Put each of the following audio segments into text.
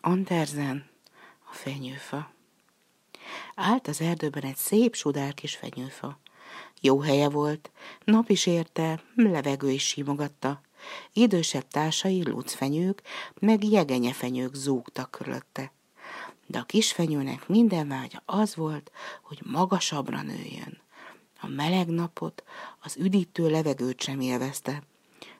Andersen, a fenyőfa. Állt az erdőben egy szép sudár kis fenyőfa. Jó helye volt, nap is érte, levegő is simogatta. Idősebb társai lucfenyők, meg jegenyefenyők zúgtak körülötte. De a kisfenyőnek minden vágya az volt, hogy magasabbra nőjön. A meleg napot, az üdítő levegőt sem élvezte,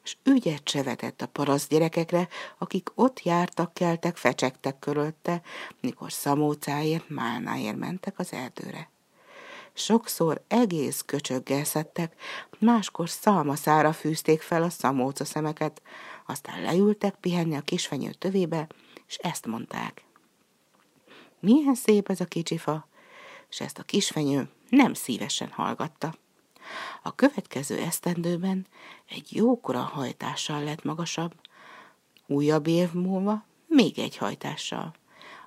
és ügyet se vetett a parasz gyerekekre, akik ott jártak, keltek, fecsegtek körötte, mikor szamócáért, málnáért mentek az erdőre. Sokszor egész köcsöggel szedtek, máskor szalmaszára fűzték fel a szamóca szemeket, aztán leültek pihenni a kisfenyő tövébe, és ezt mondták. Milyen szép ez a kicsi fa, és ezt a kisfenyő nem szívesen hallgatta. A következő esztendőben egy jókora hajtással lett magasabb, újabb év múlva még egy hajtással.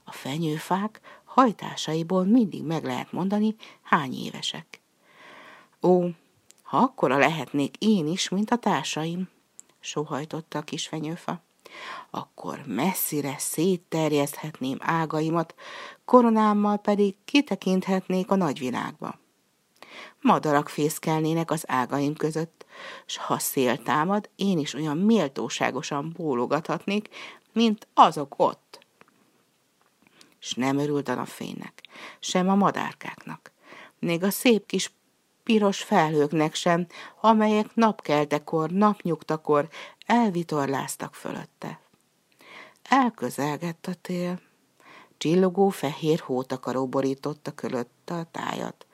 A fenyőfák hajtásaiból mindig meg lehet mondani, hány évesek. Ó, ha akkora lehetnék én is, mint a társaim, sóhajtotta a kis fenyőfa, akkor messzire szétterjeszthetném ágaimat, koronámmal pedig kitekinthetnék a nagyvilágba madarak fészkelnének az ágaim között, s ha szél támad, én is olyan méltóságosan bólogathatnék, mint azok ott. S nem örült a napfénynek, sem a madárkáknak, még a szép kis piros felhőknek sem, amelyek napkeltekor, napnyugtakor elvitorláztak fölötte. Elközelgett a tél, csillogó fehér hótakaró borította körülötte a tájat.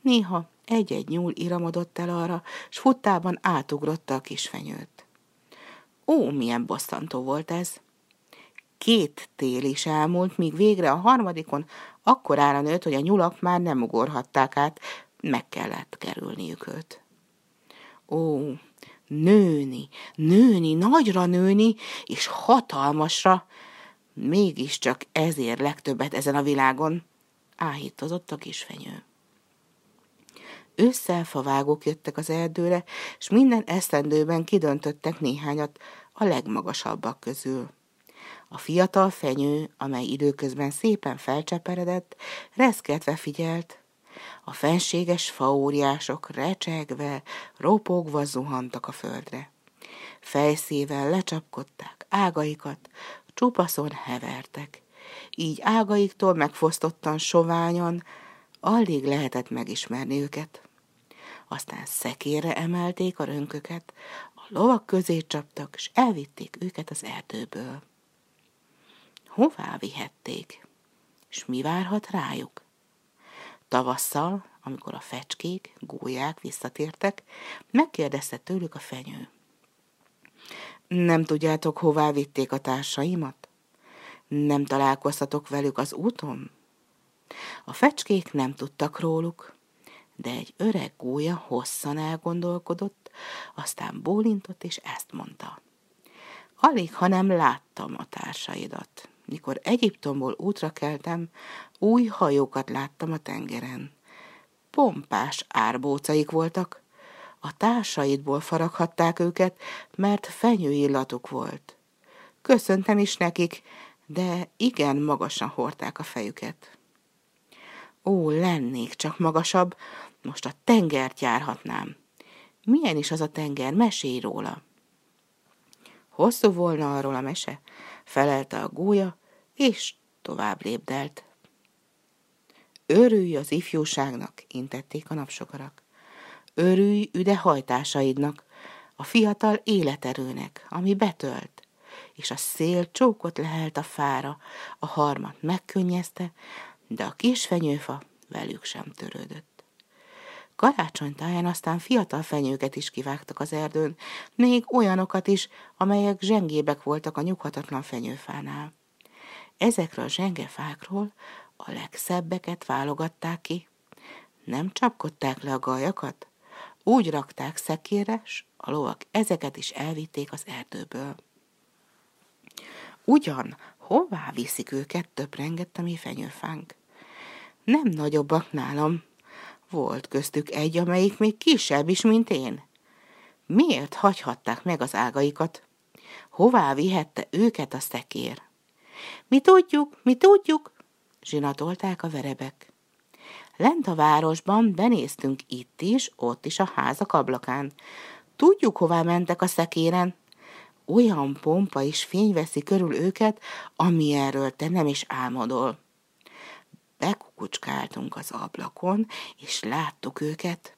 Néha egy-egy nyúl iramodott el arra, s futtában átugrotta a kisfenyőt. Ó, milyen bosszantó volt ez! Két tél is elmúlt, míg végre a harmadikon akkorára nőtt, hogy a nyulak már nem ugorhatták át, meg kellett kerülniük őt. Ó, nőni, nőni, nagyra nőni, és hatalmasra, mégiscsak ezért legtöbbet ezen a világon, áhítozott a kisfenyő. Ősszel favágók jöttek az erdőre, és minden esztendőben kidöntöttek néhányat a legmagasabbak közül. A fiatal fenyő, amely időközben szépen felcseperedett, reszketve figyelt. A fenséges faóriások recsegve, ropogva zuhantak a földre. Fejszével lecsapkodták ágaikat, csupaszon hevertek. Így ágaiktól megfosztottan soványan, alig lehetett megismerni őket aztán szekére emelték a rönköket, a lovak közé csaptak, és elvitték őket az erdőből. Hová vihették? És mi várhat rájuk? Tavasszal, amikor a fecskék, gólyák visszatértek, megkérdezte tőlük a fenyő. Nem tudjátok, hová vitték a társaimat? Nem találkoztatok velük az úton? A fecskék nem tudtak róluk, de egy öreg gólya hosszan elgondolkodott, aztán bólintott, és ezt mondta. Alig, ha nem láttam a társaidat. Mikor Egyiptomból útra keltem, új hajókat láttam a tengeren. Pompás árbócaik voltak. A társaidból faraghatták őket, mert fenyőillatuk volt. Köszöntem is nekik, de igen magasan hordták a fejüket. Ó, lennék csak magasabb, most a tengert járhatnám. Milyen is az a tenger? Mesélj róla. Hosszú volna arról a mese, felelte a gólya, és tovább lépdelt. Örülj az ifjúságnak, intették a napsokarak. Örülj üde hajtásaidnak, a fiatal életerőnek, ami betölt, és a szél csókot lehelt a fára, a harmat megkönnyezte, de a kis fenyőfa velük sem törődött. Karácsony táján aztán fiatal fenyőket is kivágtak az erdőn, még olyanokat is, amelyek zsengébek voltak a nyughatatlan fenyőfánál. Ezekről a zsengefákról a legszebbeket válogatták ki. Nem csapkodták le a gajakat, úgy rakták szekére, s a lovak ezeket is elvitték az erdőből. Ugyan, hová viszik őket, töprengett a mi fenyőfánk. Nem nagyobbak nálam. Volt köztük egy, amelyik még kisebb is, mint én. Miért hagyhatták meg az ágaikat? Hová vihette őket a szekér? Mi tudjuk, mi tudjuk, zsinatolták a verebek. Lent a városban benéztünk itt is, ott is a házak ablakán. Tudjuk, hová mentek a szekéren. Olyan pompa és fény veszi körül őket, ami erről te nem is álmodol. Bekukucskáltunk az ablakon, és láttuk őket.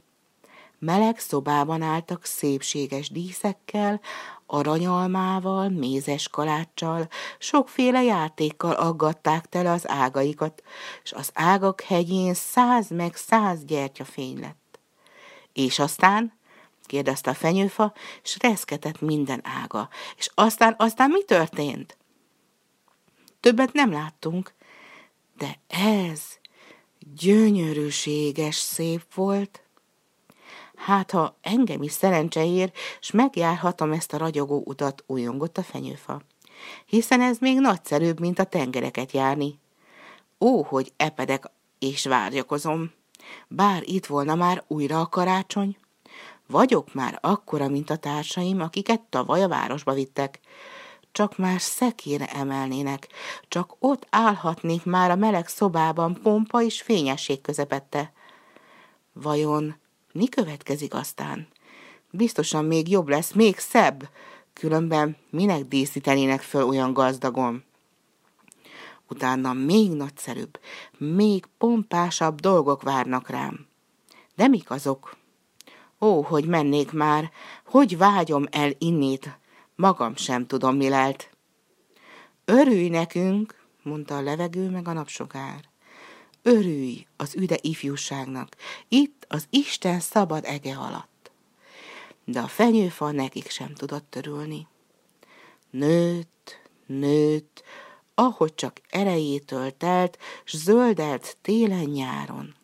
Meleg szobában álltak szépséges díszekkel, aranyalmával, mézes kaláccsal, sokféle játékkal aggatták tele az ágaikat, és az ágak hegyén száz meg száz gyertyafény lett. És aztán, kérdezte a fenyőfa, és reszketett minden ága. És aztán, aztán mi történt? Többet nem láttunk, de ez gyönyörűséges szép volt. Hát, ha engem is szerencse ér, s megjárhatom ezt a ragyogó utat, újongott a fenyőfa. Hiszen ez még nagyszerűbb, mint a tengereket járni. Ó, hogy epedek és várjakozom. Bár itt volna már újra a karácsony. Vagyok már akkora, mint a társaim, akiket tavaly a városba vittek. Csak már szekére emelnének, csak ott állhatnék már a meleg szobában pompa és fényesség közepette. Vajon mi következik aztán? Biztosan még jobb lesz, még szebb, különben minek díszítenének föl olyan gazdagon? Utána még nagyszerűbb, még pompásabb dolgok várnak rám. De mik azok? Ó, hogy mennék már, hogy vágyom el innét, magam sem tudom, mi lelt. Örülj nekünk, mondta a levegő meg a napsugár. Örülj az üde ifjúságnak, itt az Isten szabad ege alatt. De a fenyőfa nekik sem tudott törülni. Nőtt, nőtt, ahogy csak erejétől telt, s zöldelt télen-nyáron.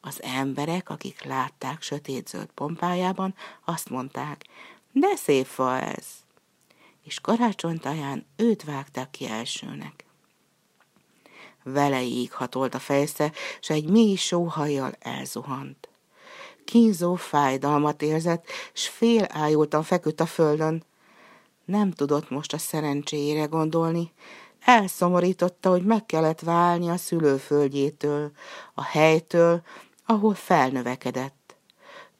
Az emberek, akik látták sötét-zöld pompájában, azt mondták, de szép fa ez. És karácsonytaján őt vágták ki elsőnek veleig hatolt a fejsze, s egy mély sóhajjal elzuhant. Kínzó fájdalmat érzett, s fél ájultan feküdt a földön. Nem tudott most a szerencséjére gondolni, elszomorította, hogy meg kellett válni a szülőföldjétől, a helytől, ahol felnövekedett.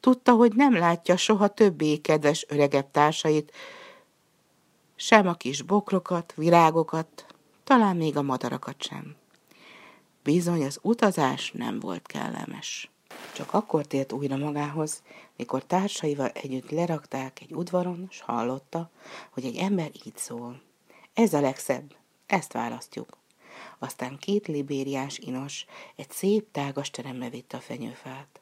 Tudta, hogy nem látja soha többé kedves öregebb társait, sem a kis bokrokat, virágokat, talán még a madarakat sem. Bizony az utazás nem volt kellemes. Csak akkor tért újra magához, mikor társaival együtt lerakták egy udvaron, s hallotta, hogy egy ember így szól. Ez a legszebb, ezt választjuk. Aztán két libériás inos egy szép tágas terembe vitte a fenyőfát.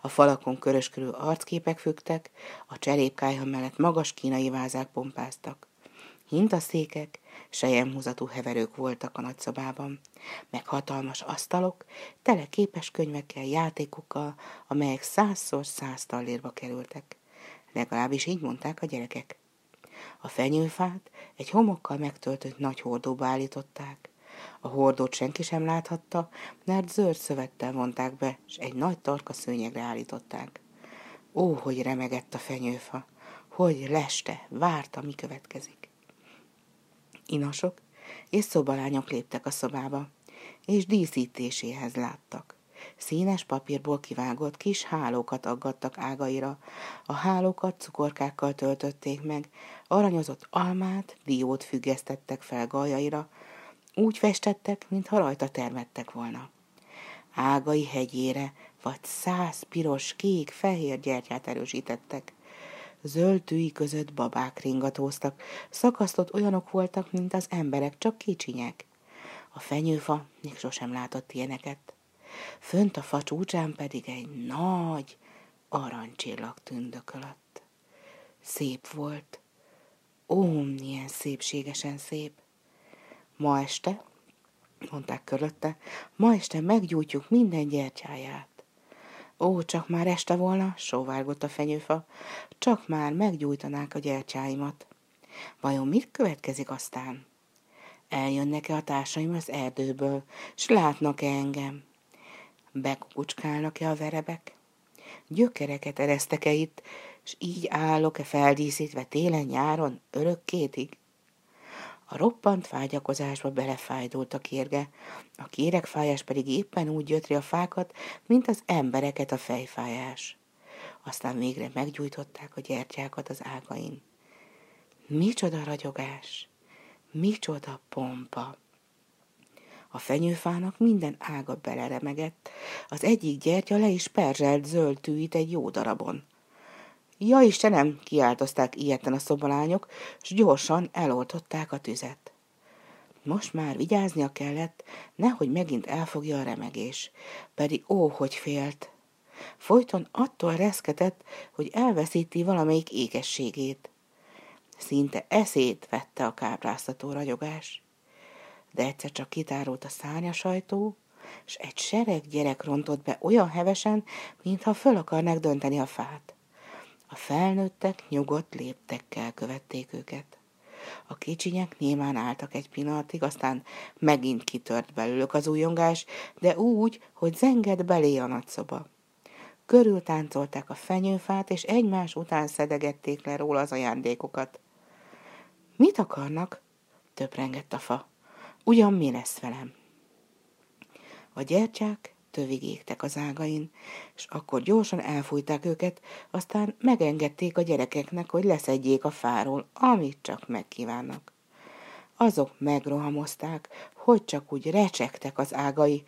A falakon köröskörül arcképek fügtek, a cserépkályha mellett magas kínai vázák pompáztak. Hintaszékek, sejemhúzatú heverők voltak a nagyszobában, meg hatalmas asztalok, tele képes könyvekkel, játékokkal, amelyek százszor száz tallérba kerültek. Legalábbis így mondták a gyerekek. A fenyőfát egy homokkal megtöltött nagy hordóba állították. A hordót senki sem láthatta, mert zöld szövettel vonták be, és egy nagy tarka szőnyegre állították. Ó, hogy remegett a fenyőfa, hogy leste, várta, mi következik inasok és szobalányok léptek a szobába, és díszítéséhez láttak. Színes papírból kivágott kis hálókat aggattak ágaira, a hálókat cukorkákkal töltötték meg, aranyozott almát, diót függesztettek fel galjaira, úgy festettek, mintha rajta termettek volna. Ágai hegyére vagy száz piros, kék, fehér gyertyát erősítettek, Zöld tűi között babák ringatóztak, szakasztott olyanok voltak, mint az emberek, csak kicsinyek. A fenyőfa még sosem látott ilyeneket. Fönt a fa csúcsán pedig egy nagy aranycsillag tündökölött. Szép volt. Ó, milyen szépségesen szép. Ma este, mondták körötte, ma este meggyújtjuk minden gyertyáját. Ó, csak már este volna, sóvárgott a fenyőfa, csak már meggyújtanák a gyertyáimat. Vajon mit következik aztán? Eljönnek-e a társaim az erdőből, s látnak-e engem? Bekukucskálnak-e a verebek? Gyökereket eresztek-e itt, s így állok-e feldíszítve télen-nyáron örökkétig? A roppant fágyakozásba belefájdult a kérge, a kéregfájás pedig éppen úgy jöttri a fákat, mint az embereket a fejfájás. Aztán végre meggyújtották a gyertyákat az ágain. Micsoda ragyogás! Micsoda pompa! A fenyőfának minden ága beleremegett, az egyik gyertya le is perzselt zöld tűit egy jó darabon. Ja Istenem, kiáltozták ilyetten a szobalányok, s gyorsan eloltották a tüzet. Most már vigyáznia kellett, nehogy megint elfogja a remegés, pedig ó, hogy félt. Folyton attól reszketett, hogy elveszíti valamelyik égességét. Szinte eszét vette a kápráztató ragyogás. De egyszer csak kitárult a szárnyasajtó, s egy sereg gyerek rontott be olyan hevesen, mintha föl akarnák dönteni a fát. A felnőttek nyugodt léptekkel követték őket. A kicsinyek némán álltak egy pillanatig, aztán megint kitört belőlük az újongás, de úgy, hogy zenged belé a nagyszoba. Körül táncolták a fenyőfát, és egymás után szedegették le róla az ajándékokat. Mit akarnak? töprengett a fa. Ugyan mi lesz velem? A gyertyák tövig égtek az ágain, és akkor gyorsan elfújták őket, aztán megengedték a gyerekeknek, hogy leszedjék a fáról, amit csak megkívánnak. Azok megrohamozták, hogy csak úgy recsegtek az ágai,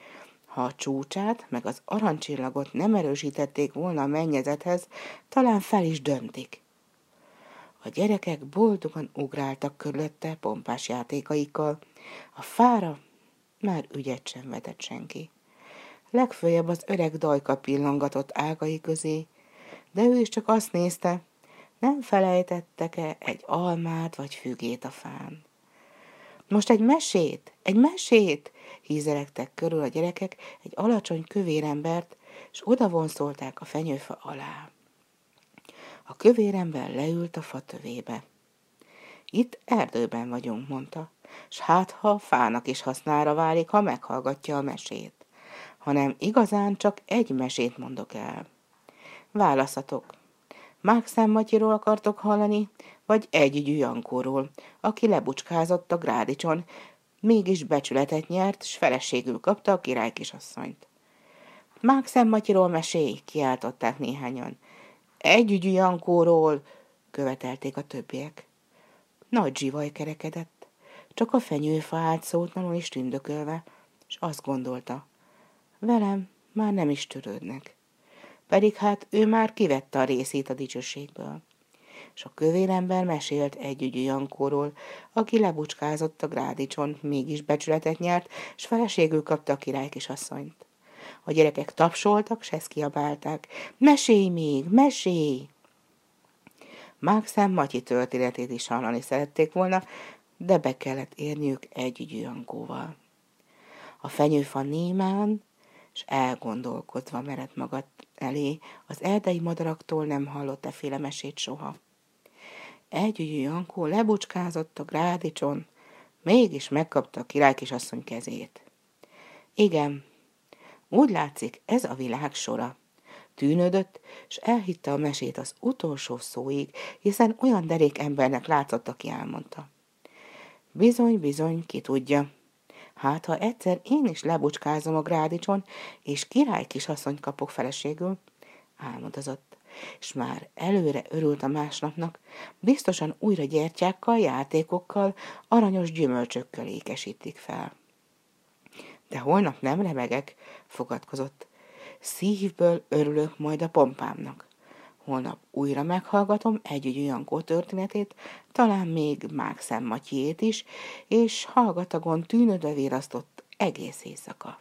ha a csúcsát meg az arancsillagot nem erősítették volna a mennyezethez, talán fel is döntik. A gyerekek boldogan ugráltak körülötte pompás játékaikkal. A fára már ügyet sem vetett senki. Legfőjebb az öreg dajka pillangatott ágai közé, de ő is csak azt nézte, nem felejtettek-e egy almát vagy fügét a fán. Most egy mesét, egy mesét, hízelektek körül a gyerekek egy alacsony kövérembert, és odavonszolták a fenyőfa alá. A kövérember leült a fa tövébe. Itt erdőben vagyunk, mondta, s hát ha fának is hasznára válik, ha meghallgatja a mesét. Hanem igazán csak egy mesét mondok el. Válaszatok. Mákszám Matyiról akartok hallani, vagy egy Jankóról, aki lebucskázott a grádicson, mégis becsületet nyert, s feleségül kapta a király kisasszonyt. Mákszám Matyiról mesélj, kiáltották néhányan. Együgyű Jankóról, követelték a többiek. Nagy zsivaj kerekedett, csak a fenyőfa állt szótlanul is tündökölve, és azt gondolta, velem már nem is törődnek. Pedig hát ő már kivette a részét a dicsőségből. És a kövérember mesélt együgyű Jankóról, aki lebucskázott a grádicson, mégis becsületet nyert, és feleségül kapta a király kisasszonyt. A gyerekek tapsoltak, s ezt kiabálták. Mesélj még, mesélj! Mákszám Matyi történetét is hallani szerették volna, de be kellett érniük egy ügyűankóval. A fenyőfa némán, és elgondolkodva merett magad elé, az erdei madaraktól nem hallott féle mesét soha. Együgyű Jankó lebucskázott a grádicson, mégis megkapta a király kisasszony kezét. Igen, úgy látszik, ez a világ sora. Tűnődött, és elhitte a mesét az utolsó szóig, hiszen olyan derék embernek látszott, aki elmondta. Bizony, bizony, ki tudja. Hát, ha egyszer én is lebucskázom a grádicson, és király kisasszony kapok feleségül, álmodozott, és már előre örült a másnapnak, biztosan újra gyertyákkal, játékokkal, aranyos gyümölcsökkel ékesítik fel. De holnap nem remegek, fogadkozott. Szívből örülök majd a pompámnak. Holnap újra meghallgatom egy Jankó történetét, talán még Mákszem Matyét is, és hallgatagon tűnödve virasztott egész éjszaka.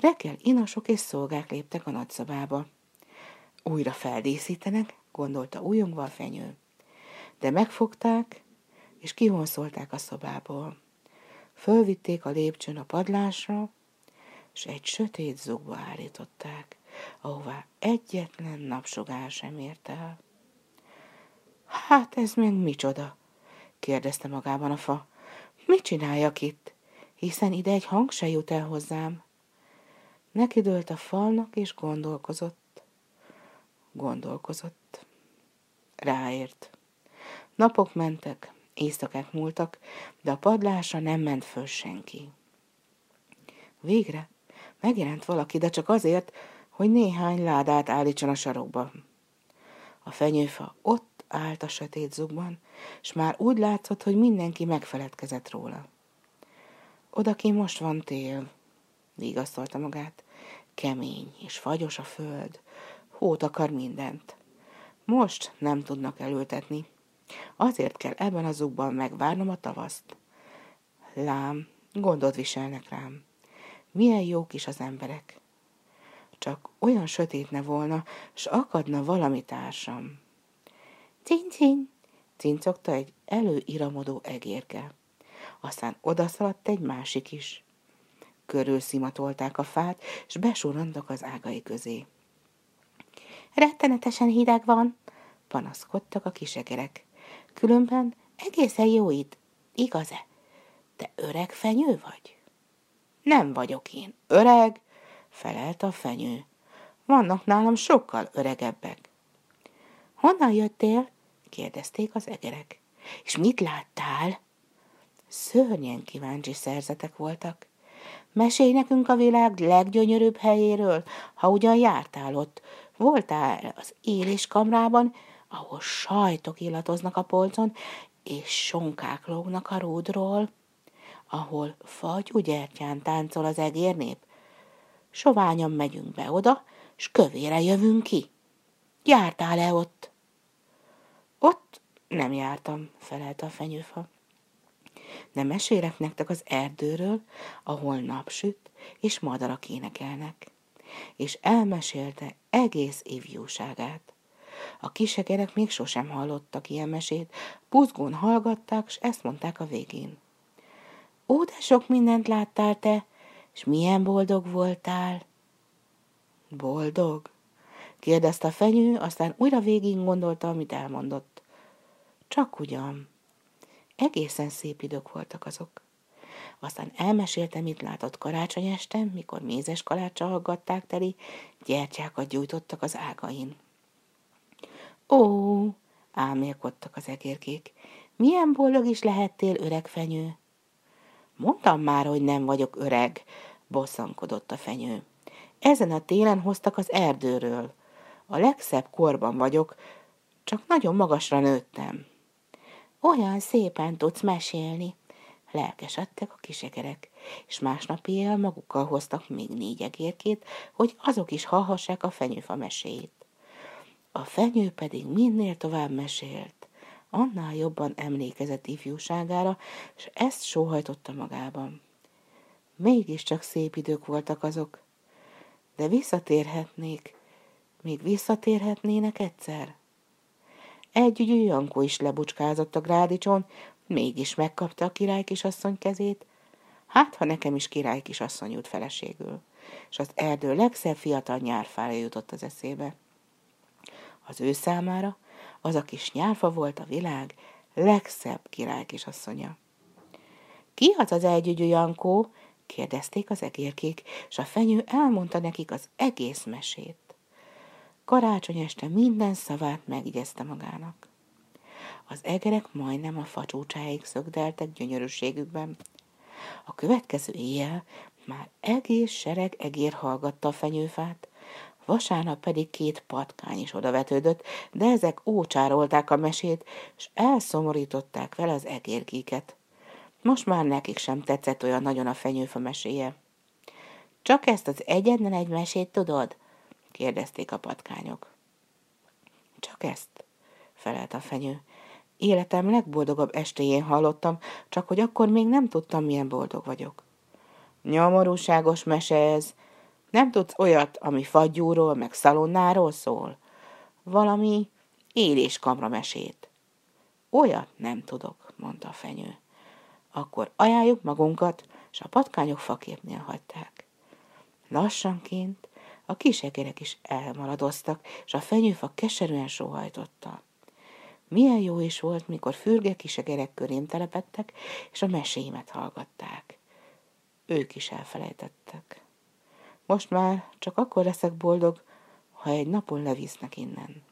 Reggel inasok és szolgák léptek a nagyszobába. Újra feldíszítenek, gondolta újongva a fenyő. De megfogták, és kivonszolták a szobából. Fölvitték a lépcsőn a padlásra, és egy sötét zugba állították, ahová egyetlen napsugár sem ért el. Hát ez meg micsoda? kérdezte magában a fa. Mit csináljak itt? Hiszen ide egy hang se jut el hozzám. Nekidőlt a falnak, és gondolkozott. Gondolkozott. Ráért. Napok mentek, Éjszakák múltak, de a padlásra nem ment föl senki. Végre megjelent valaki, de csak azért, hogy néhány ládát állítson a sarokba. A fenyőfa ott állt a sötét zugban, és már úgy látszott, hogy mindenki megfeledkezett róla. Odaki most van tél, vigasztalta magát. Kemény és fagyos a föld, hót akar mindent. Most nem tudnak elültetni. Azért kell ebben az zugban megvárnom a tavaszt. Lám, gondot viselnek rám. Milyen jók is az emberek. Csak olyan sötét ne volna, s akadna valami társam. Cin-cin, cincogta egy előiramodó egérke. Aztán odaszaladt egy másik is. Körül szimatolták a fát, és besurantak az ágai közé. Rettenetesen hideg van, panaszkodtak a kisegerek. Különben egészen jó itt, igaz-e? Te öreg fenyő vagy? Nem vagyok én öreg, felelt a fenyő. Vannak nálam sokkal öregebbek. Honnan jöttél? kérdezték az egerek. És mit láttál? Szörnyen kíváncsi szerzetek voltak. Mesélj nekünk a világ leggyönyörűbb helyéről, ha ugyan jártál ott. Voltál az éléskamrában, ahol sajtok illatoznak a polcon, és sonkák lógnak a rúdról, ahol fagyú gyertyán táncol az egérnép. Soványan megyünk be oda, s kövére jövünk ki. Jártál-e ott? Ott nem jártam, felelt a fenyőfa. Nem mesélek nektek az erdőről, ahol napsüt, és madarak énekelnek. És elmesélte egész évjóságát. A kisegerek még sosem hallottak ilyen mesét, buzgón hallgatták, s ezt mondták a végén. Ó, de sok mindent láttál te, és milyen boldog voltál. Boldog? kérdezte a fenyő, aztán újra végig gondolta, amit elmondott. Csak ugyan. Egészen szép idők voltak azok. Aztán elmesélte, mit látott karácsony este, mikor mézes kalácsa hallgatták teli, gyertyákat gyújtottak az ágain. Ó, álmélkodtak az egérkék, milyen boldog is lehettél, öreg fenyő. Mondtam már, hogy nem vagyok öreg, bosszankodott a fenyő. Ezen a télen hoztak az erdőről. A legszebb korban vagyok, csak nagyon magasra nőttem. Olyan szépen tudsz mesélni, lelkesedtek a kisegerek, és másnap éjjel magukkal hoztak még négy egérkét, hogy azok is hallhassák a fenyőfa meséjét. A fenyő pedig minél tovább mesélt, annál jobban emlékezett ifjúságára, és ezt sóhajtotta magában. Mégiscsak szép idők voltak azok, de visszatérhetnék, még visszatérhetnének egyszer. Egy Jankó is lebucskázott a grádicson, mégis megkapta a király kisasszony kezét. Hát, ha nekem is király kisasszony jut feleségül. És az erdő legszebb fiatal nyárfára jutott az eszébe. Az ő számára az a kis nyárfa volt a világ legszebb király kisasszonya. Ki az az együgyű Jankó? kérdezték az egérkék, és a fenyő elmondta nekik az egész mesét. Karácsony este minden szavát megigyezte magának. Az egerek majdnem a facsúcsáig szögdeltek gyönyörűségükben. A következő éjjel már egész sereg egér hallgatta a fenyőfát, vasárnap pedig két patkány is odavetődött, de ezek ócsárolták a mesét, és elszomorították vele az egérkéket. Most már nekik sem tetszett olyan nagyon a fenyőfa meséje. Csak ezt az egyetlen egy mesét tudod? kérdezték a patkányok. Csak ezt, felelt a fenyő. Életem legboldogabb estéjén hallottam, csak hogy akkor még nem tudtam, milyen boldog vagyok. Nyomorúságos mese ez. Nem tudsz olyat, ami fagyúról, meg szalonnáról szól? Valami éléskamra mesét. Olyat nem tudok, mondta a fenyő. Akkor ajánljuk magunkat, és a patkányok faképnél hagyták. Lassanként a kisegerek is elmaradoztak, és a fenyőfa keserűen sóhajtotta. Milyen jó is volt, mikor fürge kisegerek körém telepettek, és a meséimet hallgatták. Ők is elfelejtettek. Most már csak akkor leszek boldog, ha egy napon levisznek innen.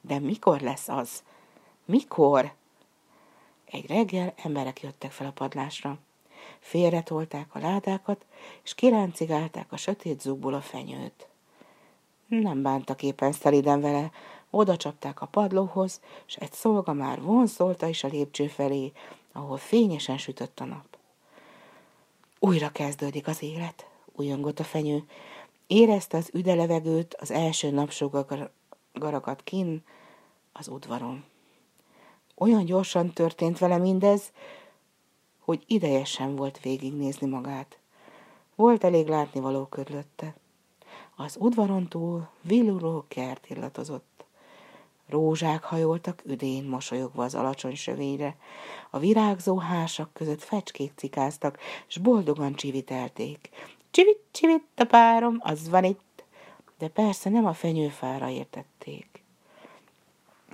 De mikor lesz az? Mikor? Egy reggel emberek jöttek fel a padlásra. Félretolták a ládákat, és kiráncigálták a sötét zugból a fenyőt. Nem bántak éppen szeliden vele, oda csapták a padlóhoz, és egy szolga már vonszolta is a lépcső felé, ahol fényesen sütött a nap. Újra kezdődik az élet, újongott a fenyő. Érezte az üde levegőt, az első napsugarakat kin az udvaron. Olyan gyorsan történt vele mindez, hogy ideje sem volt végignézni magát. Volt elég látnivaló körülötte. Az udvaron túl villuló kert illatozott. Rózsák hajoltak üdén, mosolyogva az alacsony sövényre. A virágzó hásak között fecskék cikáztak, s boldogan csivitelték. Csivit, csivit a párom, az van itt. De persze nem a fenyőfára értették.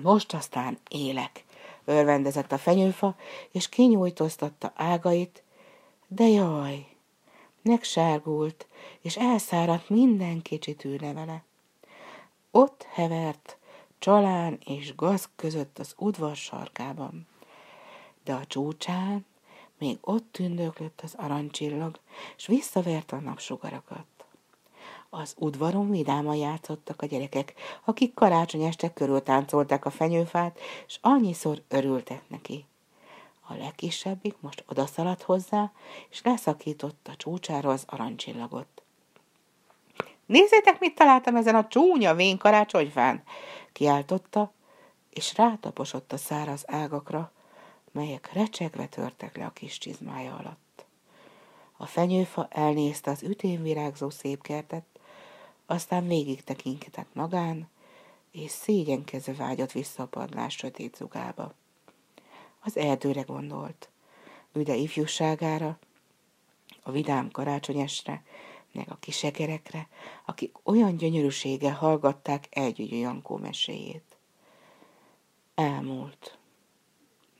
Most aztán élek, örvendezett a fenyőfa, és kinyújtóztatta ágait, de jaj, megsárgult, és elszáradt minden kicsi tűrlevele. Ott hevert, csalán és gaz között az udvar sarkában. De a csúcsán még ott tündöklött az arancsillag, és visszaverte a napsugarakat. Az udvaron vidáman játszottak a gyerekek, akik karácsony este körül táncolták a fenyőfát, és annyiszor örültek neki. A legkisebbik most odaszaladt hozzá, és leszakította csúcsára az arancsillagot. Nézzétek, mit találtam ezen a csúnya vén karácsonyfán! kiáltotta, és rátaposott a száraz ágakra, melyek recsegve törtek le a kis csizmája alatt. A fenyőfa elnézte az ütén virágzó szép kertet, aztán végig tekintett magán, és szégyenkezve vágyott vissza a padlás sötét zugába. Az erdőre gondolt, üde ifjúságára, a vidám karácsonyesre, meg a kisegerekre, akik olyan gyönyörűséggel hallgatták együgyű Jankó meséjét. Elmúlt.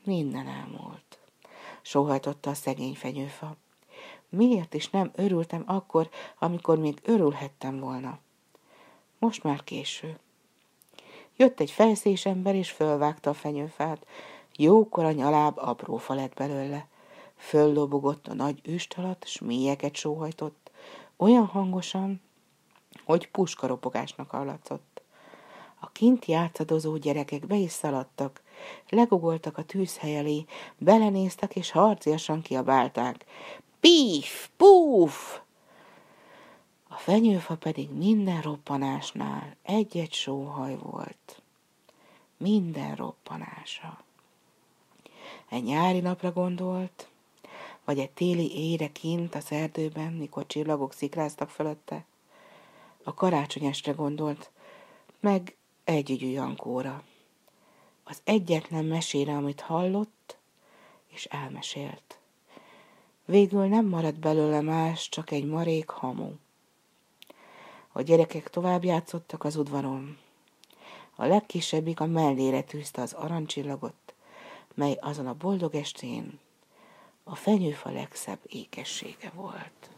Minden elmúlt. Sóhajtotta a szegény fenyőfa. Miért is nem örültem akkor, amikor még örülhettem volna? Most már késő. Jött egy fejszés ember, és fölvágta a fenyőfát. Jókora nyaláb apró fa lett belőle. Föllobogott a nagy üst alatt, s mélyeket sóhajtott, olyan hangosan, hogy puskaropogásnak hallatszott. A kint játszadozó gyerekek be is szaladtak, legugoltak a tűzhely elé, belenéztek és harciasan kiabálták. Píf, púf! A fenyőfa pedig minden roppanásnál egy-egy sóhaj volt. Minden roppanása. Egy nyári napra gondolt, vagy egy téli ére kint az erdőben, mikor csillagok szikráztak fölötte. A karácsonyestre gondolt, meg együgyű Jankóra. Az egyetlen mesére, amit hallott, és elmesélt. Végül nem maradt belőle más, csak egy marék hamu. A gyerekek tovább játszottak az udvaron. A legkisebbik a mellére tűzte az arancsillagot, mely azon a boldog estén a fenyőfa legszebb ékessége volt.